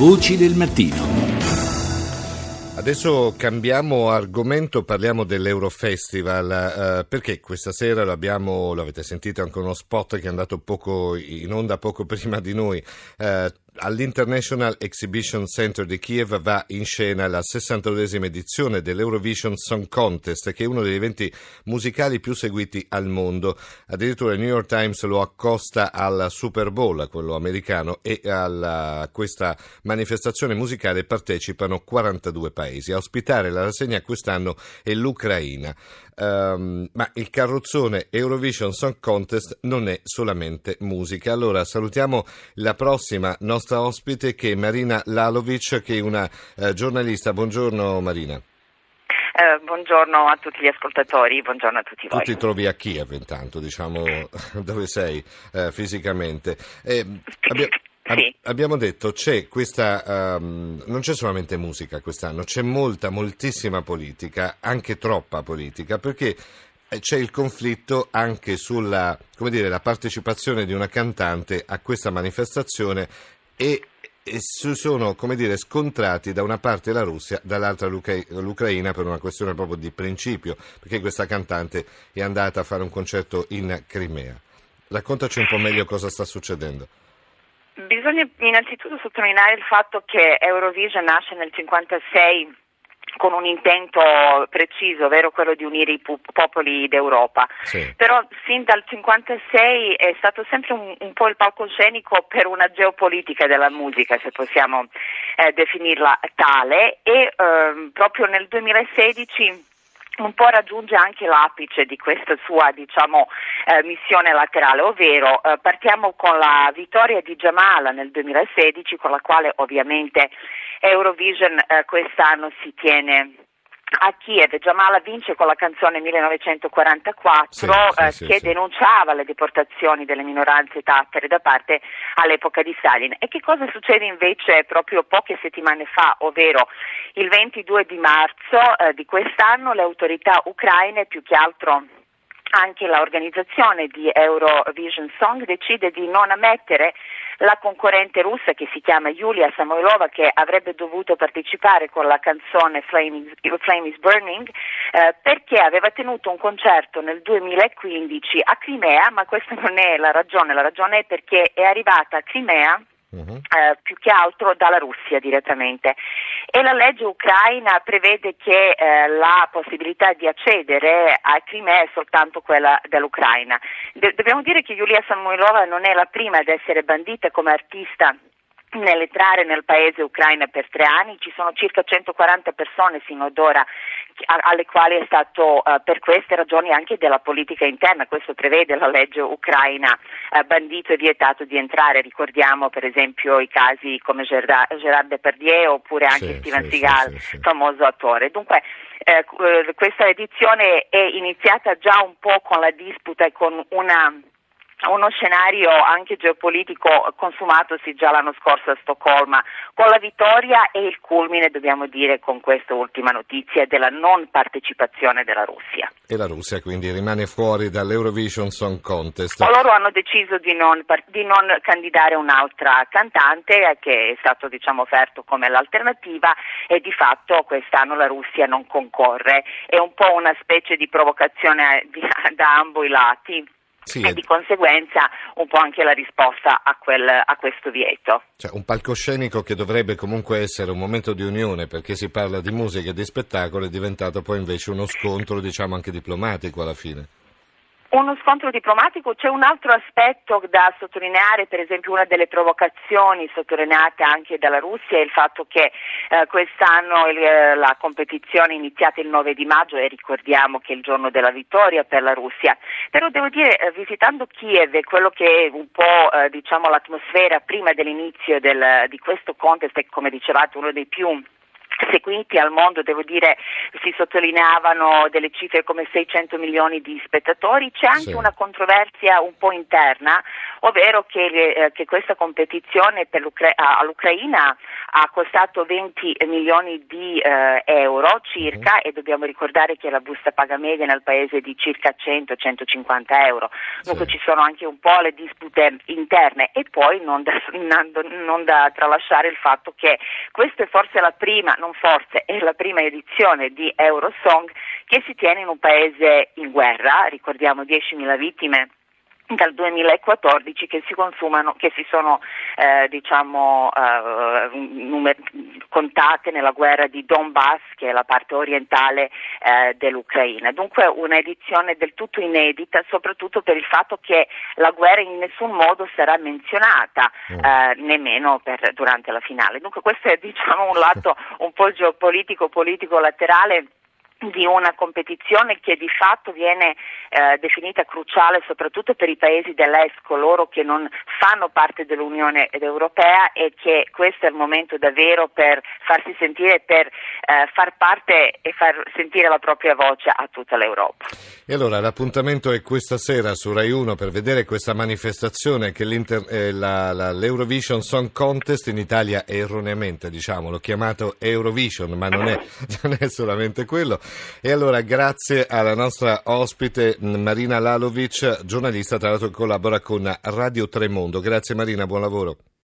Voci del mattino. Adesso cambiamo argomento, parliamo dell'Eurofestival, eh, perché questa sera lo, abbiamo, lo avete sentito anche uno spot che è andato poco in onda poco prima di noi, eh, all'International Exhibition Center di Kiev va in scena la 62esima edizione dell'Eurovision Song Contest, che è uno degli eventi musicali più seguiti al mondo. Addirittura il New York Times lo accosta al Super Bowl, quello americano, e a questa manifestazione musicale partecipano 42 paesi. A ospitare la rassegna quest'anno è l'Ucraina. Um, ma il carrozzone Eurovision Song Contest non è solamente musica. Allora salutiamo la prossima nostra ospite che è Marina Lalovic, che è una uh, giornalista. Buongiorno Marina. Eh, buongiorno a tutti gli ascoltatori, buongiorno a tutti voi. Tu ti trovi a Kiev intanto, diciamo dove sei eh, fisicamente. Eh, abbia, sì. Abbiamo detto c'è questa, um, non c'è solamente musica quest'anno, c'è molta, moltissima politica, anche troppa politica, perché eh, c'è il conflitto anche sulla dire, la partecipazione di una cantante a questa manifestazione e, e si sono dire, scontrati da una parte la Russia, dall'altra l'Ucraina per una questione proprio di principio, perché questa cantante è andata a fare un concerto in Crimea. Raccontaci un po' meglio cosa sta succedendo. Bisogna innanzitutto sottolineare il fatto che Eurovision nasce nel 1956 con un intento preciso, ovvero quello di unire i popoli d'Europa. Sì. Però fin dal 1956 è stato sempre un, un, po' il palcoscenico per una geopolitica della musica, se possiamo eh, definirla tale, e eh, proprio nel 2016 un po' raggiunge anche l'apice di questa sua diciamo, eh, missione laterale, ovvero eh, partiamo con la vittoria di Jamala nel 2016 con la quale ovviamente Eurovision eh, quest'anno si tiene a Kiev. Jamala vince con la canzone 1944 sì, eh, sì, che sì, denunciava le deportazioni delle minoranze tattere da parte all'epoca di Stalin. E che cosa succede invece proprio poche settimane fa, ovvero il 22 di marzo eh, di quest'anno le autorità ucraine più che altro anche l'organizzazione di Eurovision Song decide di non ammettere la concorrente russa che si chiama Yulia Samoilova che avrebbe dovuto partecipare con la canzone Flame is, Flame is Burning eh, perché aveva tenuto un concerto nel 2015 a Crimea ma questa non è la ragione, la ragione è perché è arrivata a Crimea Uh-huh. Eh, più che altro dalla Russia direttamente. E la legge ucraina prevede che eh, la possibilità di accedere a Crimea è soltanto quella dell'Ucraina. De- dobbiamo dire che Yulia Samoilova non è la prima ad essere bandita come artista nell'entrare nel paese ucraina per tre anni, ci sono circa 140 persone sino ad ora alle quali è stato uh, per queste ragioni anche della politica interna, questo prevede la legge ucraina, uh, bandito e vietato di entrare, ricordiamo per esempio i casi come Gerard, Gerard Depardieu oppure anche sì, Steven sì, Seagal, sì, famoso attore. Dunque eh, questa edizione è iniziata già un po' con la disputa e con una uno scenario anche geopolitico consumatosi già l'anno scorso a Stoccolma, con la vittoria e il culmine, dobbiamo dire, con questa ultima notizia della non partecipazione della Russia. E la Russia quindi rimane fuori dall'Eurovision Song Contest. Loro hanno deciso di non, di non candidare un'altra cantante che è stato diciamo, offerto come l'alternativa e di fatto quest'anno la Russia non concorre. È un po' una specie di provocazione da ambo i lati sì, e di conseguenza un po' anche la risposta a, quel, a questo vieto. Cioè, un palcoscenico che dovrebbe comunque essere un momento di unione perché si parla di musica e di spettacolo è diventato poi invece uno scontro diciamo anche diplomatico alla fine. Uno scontro diplomatico, c'è un altro aspetto da sottolineare, per esempio una delle provocazioni sottolineate anche dalla Russia è il fatto che eh, quest'anno il, eh, la competizione è iniziata il 9 di maggio e ricordiamo che è il giorno della vittoria per la Russia, però devo dire eh, visitando Kiev e quello che è un po' eh, diciamo, l'atmosfera prima dell'inizio del, di questo contest, come dicevate uno dei più seguiti al mondo, devo dire, si sottolineavano delle cifre come 600 milioni di spettatori, c'è anche sì. una controversia un po' interna, ovvero che, eh, che questa competizione all'Ucraina ha costato 20 milioni di eh, euro circa mm. e dobbiamo ricordare che la busta paga media nel paese è di circa 100-150 euro, dunque sì. ci sono anche un po' le dispute interne e poi non da, non da tralasciare il fatto che questa è forse la prima, non forse, è la prima edizione di Eurosong che si tiene in un paese in guerra, ricordiamo 10.000 vittime dal 2014 che si consumano, che si sono eh, diciamo, eh, numer- contate nella guerra di Donbass, che è la parte orientale eh, dell'Ucraina. Dunque un'edizione del tutto inedita, soprattutto per il fatto che la guerra in nessun modo sarà menzionata, mm. eh, nemmeno per, durante la finale. Dunque questo è diciamo, un lato un po' geopolitico, politico laterale di una competizione che di fatto viene eh, definita cruciale soprattutto per i paesi dell'Est, coloro che non fanno parte dell'Unione Europea e che questo è il momento davvero per farsi sentire, per eh, far parte e far sentire la propria voce a tutta l'Europa. E allora l'appuntamento è questa sera su Rai 1 per vedere questa manifestazione che eh, la, la, l'Eurovision Song Contest in Italia erroneamente diciamo, l'ho chiamato Eurovision, ma non è, non è solamente quello. E allora grazie alla nostra ospite Marina Lalovic, giornalista tra l'altro che collabora con Radio Tremondo. Grazie Marina, buon lavoro.